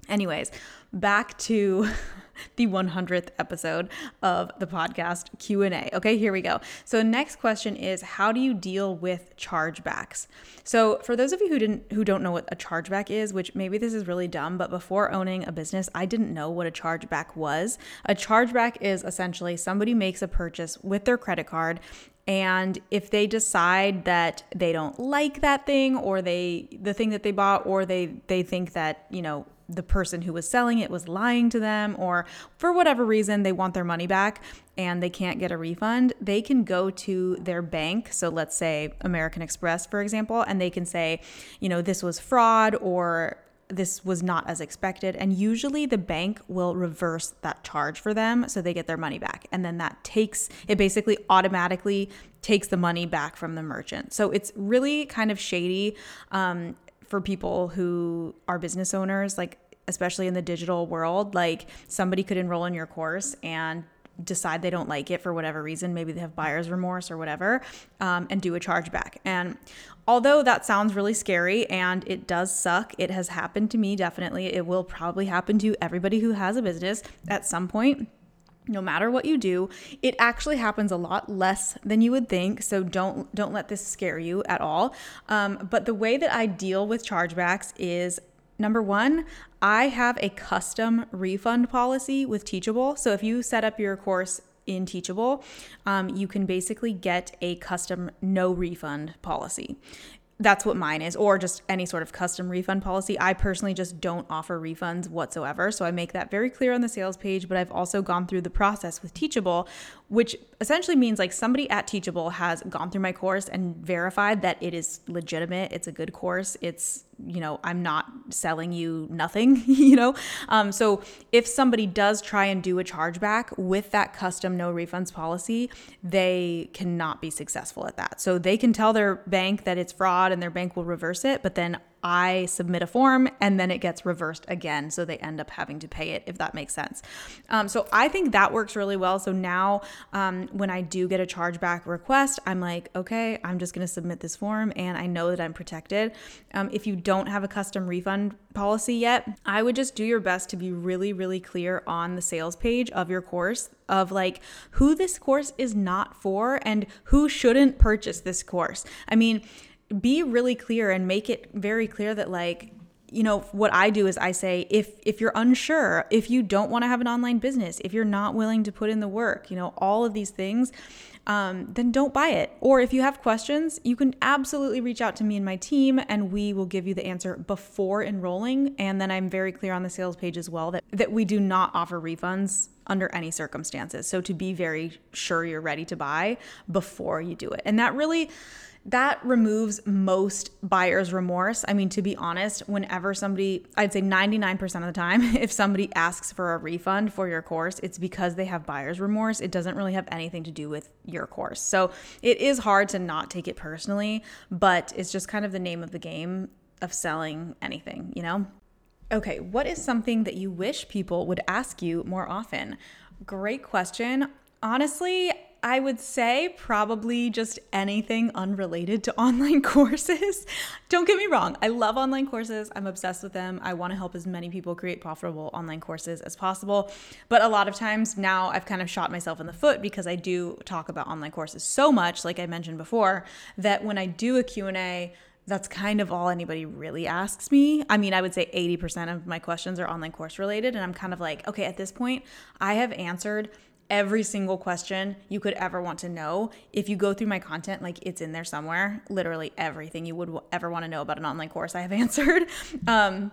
anyways, back to the 100th episode of the podcast Q&A. Okay, here we go. So next question is how do you deal with chargebacks? So for those of you who didn't who don't know what a chargeback is, which maybe this is really dumb, but before owning a business, I didn't know what a chargeback was. A chargeback is essentially somebody makes a purchase with their credit card and if they decide that they don't like that thing or they the thing that they bought or they they think that you know the person who was selling it was lying to them, or for whatever reason, they want their money back and they can't get a refund, they can go to their bank. So let's say American Express, for example, and they can say, you know, this was fraud or this was not as expected. And usually the bank will reverse that charge for them so they get their money back. And then that takes, it basically automatically takes the money back from the merchant. So it's really kind of shady. Um, for people who are business owners, like especially in the digital world, like somebody could enroll in your course and decide they don't like it for whatever reason, maybe they have buyer's remorse or whatever, um, and do a chargeback. And although that sounds really scary and it does suck, it has happened to me definitely. It will probably happen to everybody who has a business at some point no matter what you do it actually happens a lot less than you would think so don't don't let this scare you at all. Um, but the way that i deal with chargebacks is number one i have a custom refund policy with teachable. So if you set up your course in teachable um, you can basically get a custom no refund policy that's what mine is, or just any sort of custom refund policy. I personally just don't offer refunds whatsoever. So I make that very clear on the sales page, but I've also gone through the process with Teachable, which essentially means like somebody at Teachable has gone through my course and verified that it is legitimate, it's a good course, it's you know i'm not selling you nothing you know? Um, so if somebody does try and do a chargeback with that custom no refunds policy they cannot be successful at that. So they can tell their bank that it's fraud and their bank will reverse it but then I submit a form and then it gets reversed again. So they end up having to pay it, if that makes sense. Um, so I think that works really well. So now um, when I do get a chargeback request, I'm like, okay, I'm just going to submit this form and I know that I'm protected. Um, if you don't have a custom refund policy yet, I would just do your best to be really, really clear on the sales page of your course of like who this course is not for and who shouldn't purchase this course. I mean, be really clear and make it very clear that like you know what i do is i say if if you're unsure if you don't want to have an online business if you're not willing to put in the work you know all of these things um, then don't buy it. Or if you have questions, you can absolutely reach out to me and my team, and we will give you the answer before enrolling. And then I'm very clear on the sales page as well that, that we do not offer refunds under any circumstances. So to be very sure you're ready to buy before you do it. And that really that removes most buyer's remorse. I mean, to be honest, whenever somebody, I'd say 99% of the time, if somebody asks for a refund for your course, it's because they have buyer's remorse. It doesn't really have anything to do with your course. So it is hard to not take it personally, but it's just kind of the name of the game of selling anything, you know? Okay, what is something that you wish people would ask you more often? Great question. Honestly, I would say probably just anything unrelated to online courses. Don't get me wrong, I love online courses. I'm obsessed with them. I want to help as many people create profitable online courses as possible. But a lot of times now I've kind of shot myself in the foot because I do talk about online courses so much like I mentioned before that when I do a Q&A that's kind of all anybody really asks me. I mean, I would say 80% of my questions are online course related. And I'm kind of like, okay, at this point, I have answered every single question you could ever want to know. If you go through my content, like it's in there somewhere, literally everything you would ever want to know about an online course I have answered. Um,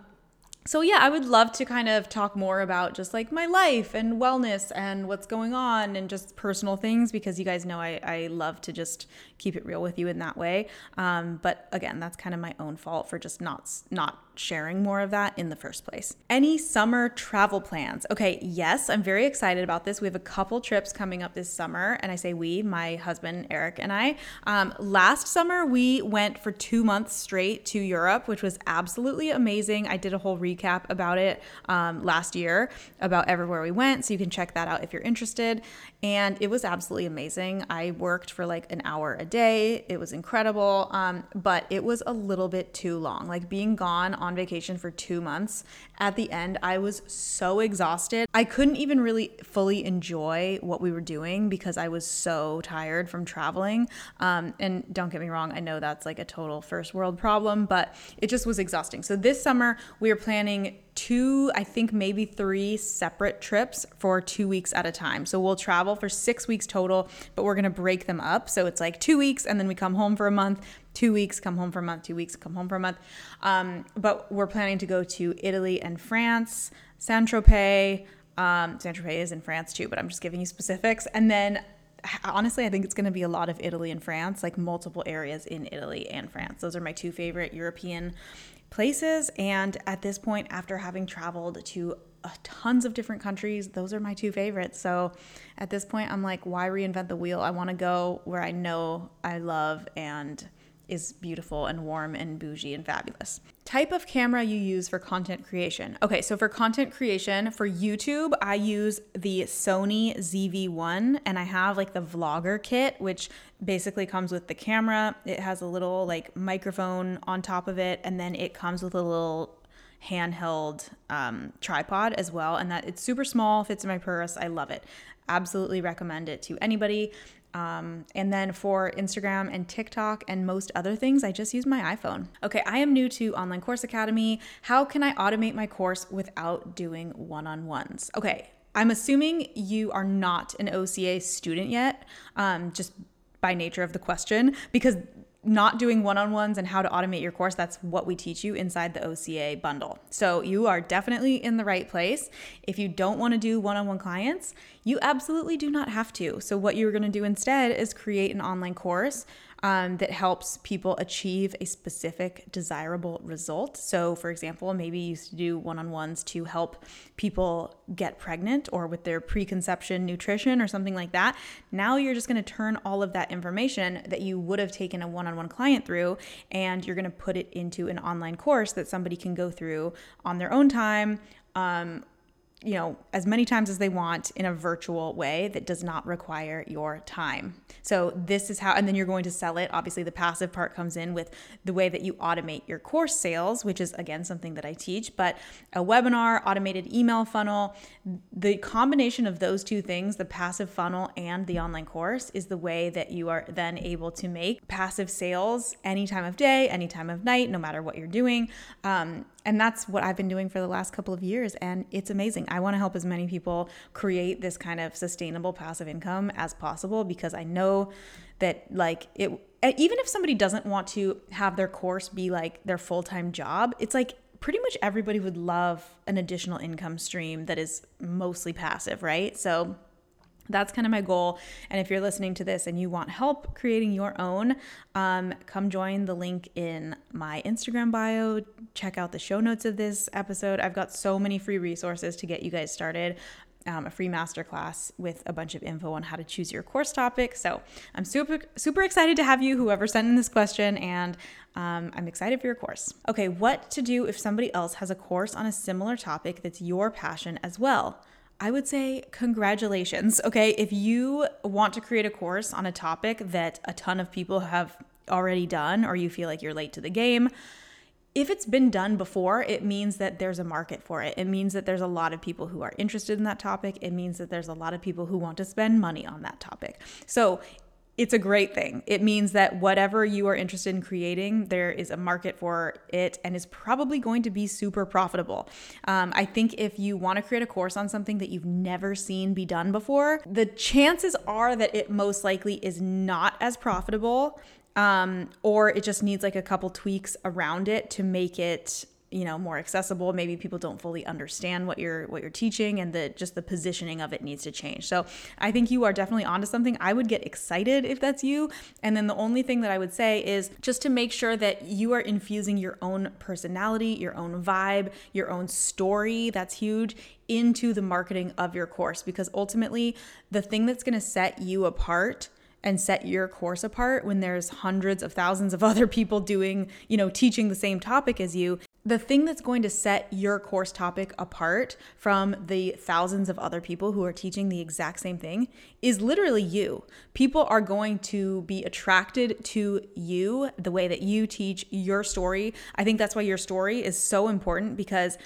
so yeah, I would love to kind of talk more about just like my life and wellness and what's going on and just personal things because you guys know I, I love to just keep it real with you in that way. Um, but again, that's kind of my own fault for just not not sharing more of that in the first place. Any summer travel plans? Okay, yes, I'm very excited about this. We have a couple trips coming up this summer, and I say we, my husband Eric and I. Um, last summer, we went for two months straight to Europe, which was absolutely amazing. I did a whole recap about it um, last year about everywhere we went, so you can check that out if you're interested. And it was absolutely amazing. I worked for like an hour a day. It was incredible, um, but it was a little bit too long. Like being gone on vacation for two months, at the end, I was so exhausted. I couldn't even really fully enjoy what we were doing because I was so tired from traveling. Um, and don't get me wrong, I know that's like a total first world problem, but it just was exhausting. So this summer, we are planning two, I think maybe three separate trips for two weeks at a time. So we'll travel for six weeks total, but we're gonna break them up. So it's like two weeks and then we come home for a month, two weeks, come home for a month, two weeks, come home for a month. Um, but we're planning to go to Italy and France, Saint Tropez. Um, Saint Tropez is in France too, but I'm just giving you specifics. And then honestly, I think it's going to be a lot of Italy and France, like multiple areas in Italy and France. Those are my two favorite European places. And at this point, after having traveled to tons of different countries, those are my two favorites. So at this point, I'm like, why reinvent the wheel? I want to go where I know I love and is beautiful and warm and bougie and fabulous. Type of camera you use for content creation. Okay, so for content creation for YouTube, I use the Sony ZV-1 and I have like the vlogger kit, which basically comes with the camera. It has a little like microphone on top of it, and then it comes with a little handheld um, tripod as well. And that it's super small, fits in my purse. I love it. Absolutely recommend it to anybody. Um, and then for Instagram and TikTok and most other things, I just use my iPhone. Okay, I am new to Online Course Academy. How can I automate my course without doing one on ones? Okay, I'm assuming you are not an OCA student yet, um, just by nature of the question, because not doing one on ones and how to automate your course, that's what we teach you inside the OCA bundle. So you are definitely in the right place. If you don't want to do one on one clients, you absolutely do not have to. So, what you're going to do instead is create an online course um, that helps people achieve a specific desirable result. So, for example, maybe you used to do one on ones to help people get pregnant or with their preconception nutrition or something like that. Now you're just going to turn all of that information that you would have taken a one on one client through and you're going to put it into an online course that somebody can go through on their own time. Um, you know, as many times as they want in a virtual way that does not require your time. So, this is how, and then you're going to sell it. Obviously, the passive part comes in with the way that you automate your course sales, which is again something that I teach, but a webinar, automated email funnel, the combination of those two things, the passive funnel and the online course, is the way that you are then able to make passive sales any time of day, any time of night, no matter what you're doing. Um, and that's what I've been doing for the last couple of years. And it's amazing. I want to help as many people create this kind of sustainable passive income as possible because I know that, like, it, even if somebody doesn't want to have their course be like their full time job, it's like pretty much everybody would love an additional income stream that is mostly passive, right? So, that's kind of my goal. And if you're listening to this and you want help creating your own, um, come join the link in my Instagram bio. Check out the show notes of this episode. I've got so many free resources to get you guys started. Um, a free masterclass with a bunch of info on how to choose your course topic. So I'm super, super excited to have you, whoever sent in this question, and um, I'm excited for your course. Okay, what to do if somebody else has a course on a similar topic that's your passion as well? I would say congratulations. Okay, if you want to create a course on a topic that a ton of people have already done, or you feel like you're late to the game, if it's been done before, it means that there's a market for it. It means that there's a lot of people who are interested in that topic. It means that there's a lot of people who want to spend money on that topic. So it's a great thing. It means that whatever you are interested in creating, there is a market for it and is probably going to be super profitable. Um, I think if you want to create a course on something that you've never seen be done before, the chances are that it most likely is not as profitable um, or it just needs like a couple tweaks around it to make it you know more accessible. Maybe people don't fully understand what you're what you're teaching and the just the positioning of it needs to change. So i think you are definitely onto something. I would get excited if that's you. And then the only thing that i would say is just to make sure that you are infusing your own personality your own vibe your own story that's huge into the marketing of your course. Because ultimately the thing that's going to set you apart and set your course apart when there's hundreds of thousands of other people doing, you know, teaching the same topic as you the thing that's going to set your course topic apart from the thousands of other people who are teaching the exact same thing is literally you. People are going to be attracted to you, the way that you teach your story. I think that's why your story is so important because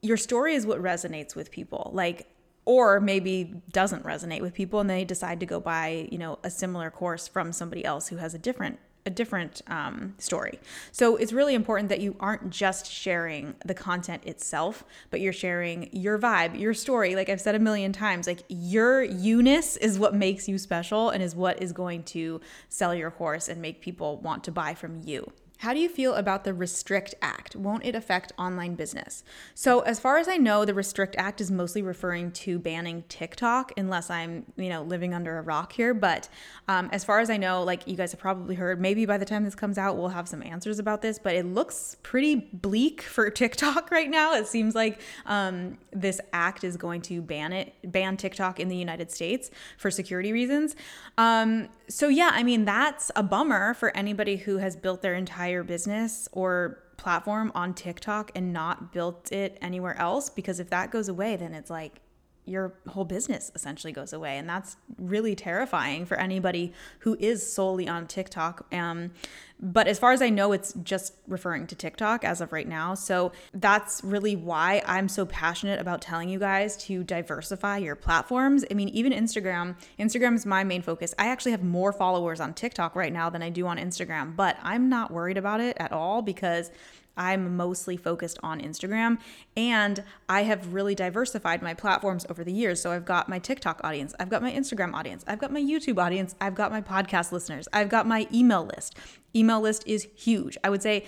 your story is what resonates with people. Like, or maybe doesn't resonate with people and they decide to go buy, you know, a similar course from somebody else who has a different a different um, story. So it's really important that you aren't just sharing the content itself, but you're sharing your vibe, your story. Like I've said a million times, like your you-ness is what makes you special and is what is going to sell your course and make people want to buy from you. How do you feel about the Restrict Act? Won't it affect online business? So, as far as I know, the Restrict Act is mostly referring to banning TikTok, unless I'm, you know, living under a rock here. But um, as far as I know, like you guys have probably heard, maybe by the time this comes out, we'll have some answers about this. But it looks pretty bleak for TikTok right now. It seems like um, this act is going to ban it, ban TikTok in the United States for security reasons. Um, so yeah, I mean that's a bummer for anybody who has built their entire business or platform on TikTok and not built it anywhere else because if that goes away then it's like your whole business essentially goes away. And that's really terrifying for anybody who is solely on TikTok. Um, but as far as I know it's just referring to TikTok as of right now. So that's really why I'm so passionate about telling you guys to diversify your platforms. I mean even Instagram Instagram is my main focus. I actually have more followers on TikTok right now than I do on Instagram but I'm not worried about it at all because I'm mostly focused on Instagram and I have really diversified my platforms over the years. So I've got my TikTok audience, I've got my Instagram audience, I've got my YouTube audience, I've got my podcast listeners, I've got my email list. Email list is huge. I would say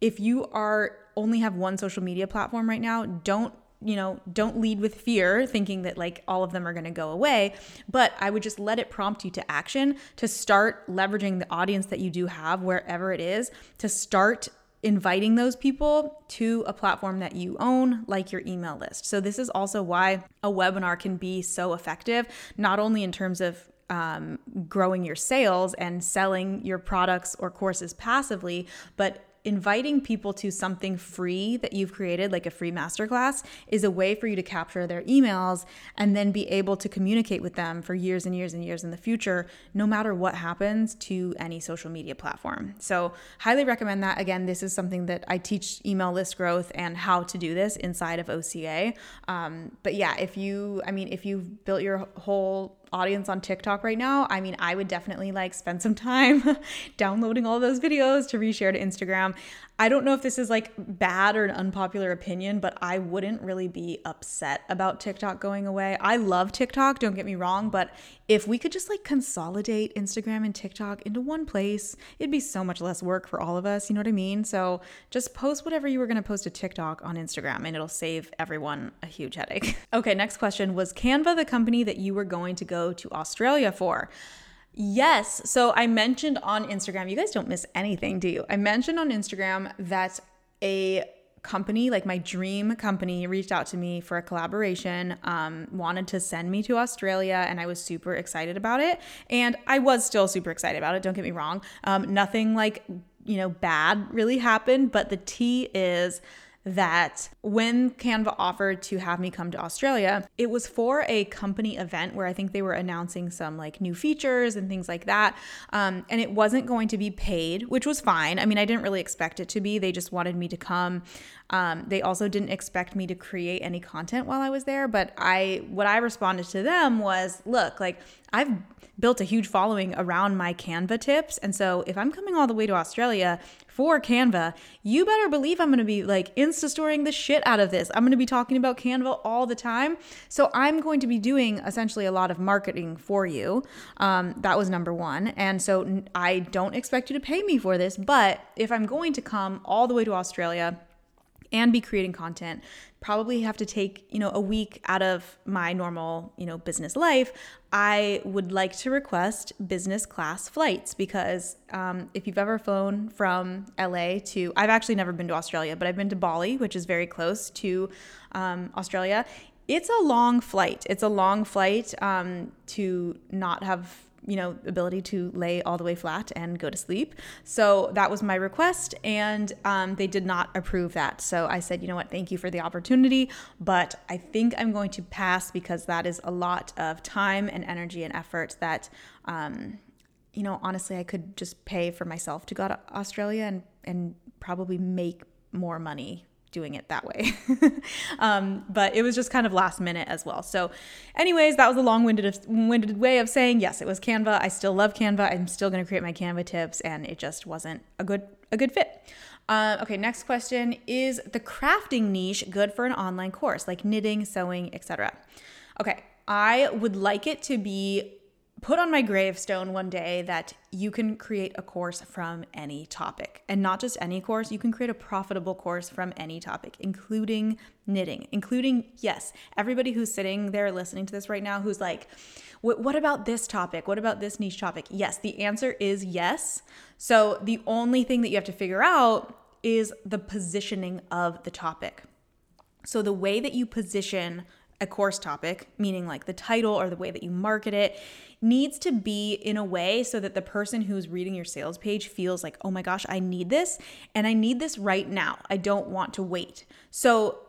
if you are only have one social media platform right now, don't you know, don't lead with fear, thinking that like all of them are going to go away. But I would just let it prompt you to action to start leveraging the audience that you do have wherever it is, to start inviting those people to a platform that you own, like your email list. So, this is also why a webinar can be so effective, not only in terms of um, growing your sales and selling your products or courses passively, but inviting people to something free that you've created, like a free masterclass, is a way for you to capture their emails and then be able to communicate with them for years and years and years in the future, no matter what happens to any social media platform. So, highly recommend that. Again, this is something that I teach email list growth and how to do this inside of OCA. Um, but yeah, if you, I mean, if you've built your whole audience on TikTok right now, I mean, I would definitely like spend some time downloading all those videos to reshare to Instagram. I don't know if this is like bad or an unpopular opinion, but I wouldn't really be upset about TikTok going away. I love TikTok, don't get me wrong, but if we could just like consolidate Instagram and TikTok into one place, it'd be so much less work for all of us. You know what I mean? So just post whatever you were going to post to TikTok on Instagram and it'll save everyone a huge headache. okay, next question Was Canva the company that you were going to go to Australia for? Yes. So I mentioned on Instagram, you guys don't miss anything, do you? I mentioned on Instagram that a company, like my dream company, reached out to me for a collaboration, um, wanted to send me to Australia, and I was super excited about it. And I was still super excited about it, don't get me wrong. Um, nothing like, you know, bad really happened, but the T is that when Canva offered to have me come to Australia, it was for a company event where I think they were announcing some like new features and things like that. Um, and it wasn't going to be paid, which was fine. I mean, I didn't really expect it to be. They just wanted me to come. Um, they also didn't expect me to create any content while I was there. But I, what I responded to them was, look, like I've built a huge following around my Canva tips. And so if I'm coming all the way to Australia for Canva, you better believe I'm going to be like Insta storing the shit out of this. I'm going to be talking about Canva all the time. So I'm going to be doing essentially a lot of marketing for you. Um, that was number one. And so I don't expect you to pay me for this, but if I'm going to come all the way to Australia, and be creating content probably have to take you know a week out of my normal you know business life i would like to request business class flights because um, if you've ever flown from la to i've actually never been to australia but i've been to bali which is very close to um, australia. It's a long flight. It's a long flight um, to not have you know, ability to lay all the way flat and go to sleep. So that was my request, and um, they did not approve that. So I said, you know what, thank you for the opportunity, but I think I'm going to pass because that is a lot of time and energy and effort that, um, you know, honestly, I could just pay for myself to go to Australia and and probably make more money doing it that way. um, but it was just kind of last minute as well. So, anyways, that was a long winded way of saying yes, it was Canva. I still love Canva. I'm still going to create my Canva tips, and it just wasn't a good a good fit. Uh, okay, next question is the crafting niche good for an online course like knitting, sewing, etc. Okay, I would like it to be put on my gravestone one day that you can create a course from any topic. And not just any course you can create a profitable course from any topic including knitting including yes everybody who's sitting there listening to this right now who's like what about this topic? What about this niche topic? Yes the answer is yes. So the only thing that you have to figure out is the positioning of the topic. So the way that you position a course topic, meaning like the title or the way that you market it, needs to be in a way so that the person who's reading your sales page feels like, oh my gosh, I need this and I need this right now. I don't want to wait. So,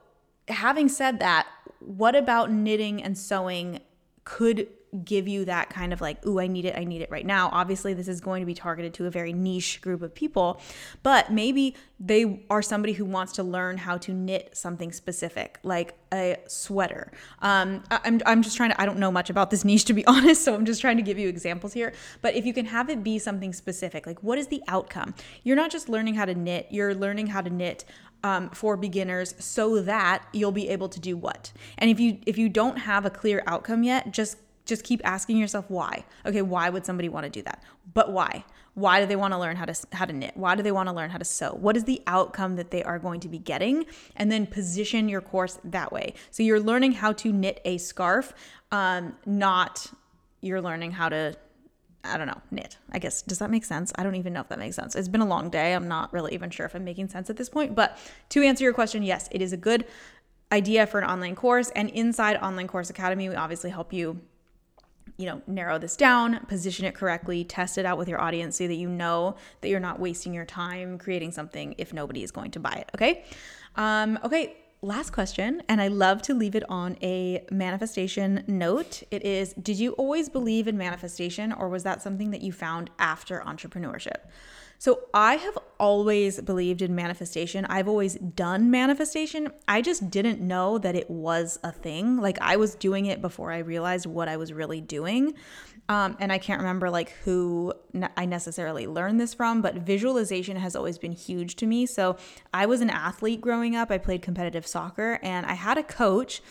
having said that, what about knitting and sewing could give you that kind of like, ooh, I need it, I need it right now. Obviously, this is going to be targeted to a very niche group of people, but maybe they are somebody who wants to learn how to knit something specific, like a sweater. Um, I'm, I'm just trying to, I don't know much about this niche to be honest, so I'm just trying to give you examples here. But if you can have it be something specific, like what is the outcome? You're not just learning how to knit, you're learning how to knit um, for beginners so that you'll be able to do what and if you if you don't have a clear outcome yet just just keep asking yourself why. Okay, why would somebody want to do that? But why? Why do they want to learn how to how to knit? Why do they want to learn how to sew? What is the outcome that they are going to be getting? And then position your course that way. So you're learning how to knit a scarf, um, not you're learning how to I don't know, knit. I guess. Does that make sense? I don't even know if that makes sense. It's been a long day. I'm not really even sure if I'm making sense at this point. But to answer your question, yes, it is a good idea for an online course. And inside Online Course Academy, we obviously help you you know, narrow this down, position it correctly, test it out with your audience so that you know that you're not wasting your time creating something if nobody is going to buy it. Okay. Um, okay. Last question, and I love to leave it on a manifestation note. It is Did you always believe in manifestation, or was that something that you found after entrepreneurship? So I have always believed in manifestation. I've always done manifestation. I just didn't know that it was a thing. Like I was doing it before I realized what I was really doing. Um, and I can't remember like who I necessarily learned this from, but visualization has always been huge to me. So I was an athlete growing up. I played competitive soccer and I had a coach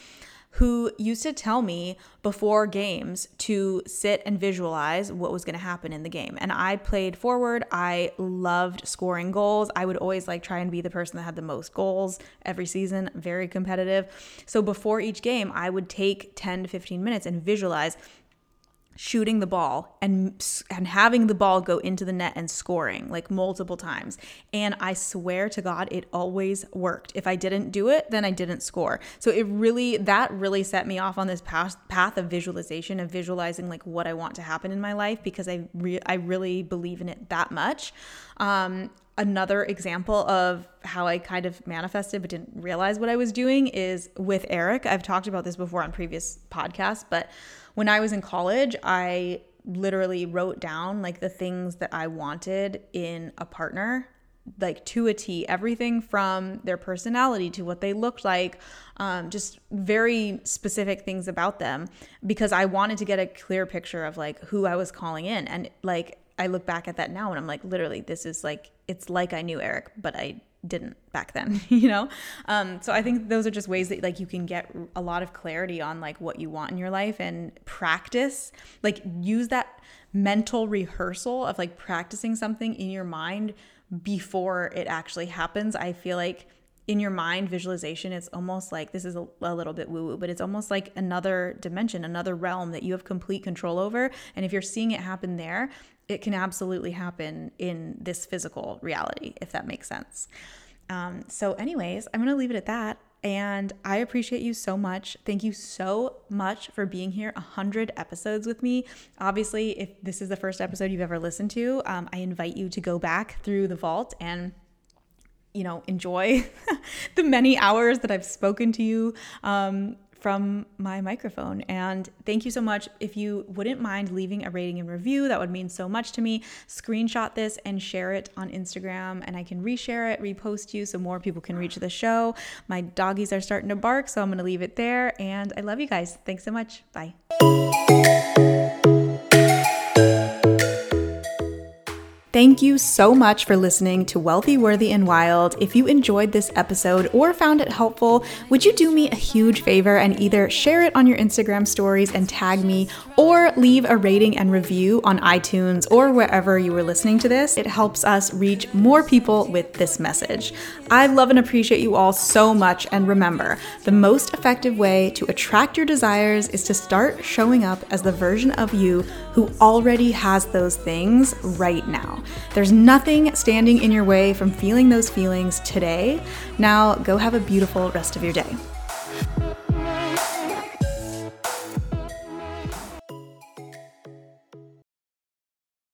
who used to tell me before games to sit and visualize what was going to happen in the game. And I played forward. I loved scoring goals. I would always like try and be the person that had the most goals every season, very competitive. So before each game, I would take 10 to 15 minutes and visualize shooting the ball and and having the ball go into the net and scoring like multiple times. And i swear to god it always worked. If i didn't do it then i didn't score. So it really that really set me off on this path path of visualization of visualizing like what i want to happen in my life because i re- i really believe in it that much. Um, another example of how I kind of manifested but didn't realize what I was doing is with Eric. I've talked about this before on previous podcasts, but when I was in college, I literally wrote down like the things that I wanted in a partner like to a T, everything from their personality to what they looked like, um, just very specific things about them because I wanted to get a clear picture of like who I was calling in. And like I look back at that now and I'm like, literally, this is like, it's like I knew Eric, but I didn't back then you know? Um, so i think those are just ways that like you can get a lot of clarity on like what you want in your life and practice like use that mental rehearsal of like practicing something in your mind before it actually happens. I feel like in your mind visualization it's almost like this is a, a little bit woo woo but it's almost like another dimension another realm that you have complete control over. And if you're seeing it happen there it can absolutely happen in this physical reality, if that makes sense. Um, so, anyways, I'm going to leave it at that. And I appreciate you so much. Thank you so much for being here 100 episodes with me. Obviously, if this is the first episode you've ever listened to, um, I invite you to go back through the vault and you know, enjoy the many hours that I've spoken to you um, from my microphone. And thank you so much. If you wouldn't mind leaving a rating and review, that would mean so much to me. Screenshot this and share it on Instagram, and I can reshare it, repost you so more people can reach the show. My doggies are starting to bark, so I'm going to leave it there. And I love you guys. Thanks so much. Bye. Thank you so much for listening to Wealthy, Worthy, and Wild. If you enjoyed this episode or found it helpful, would you do me a huge favor and either share it on your Instagram stories and tag me, or leave a rating and review on iTunes or wherever you were listening to this? It helps us reach more people with this message. I love and appreciate you all so much. And remember, the most effective way to attract your desires is to start showing up as the version of you who already has those things right now. There's nothing standing in your way from feeling those feelings today. Now, go have a beautiful rest of your day.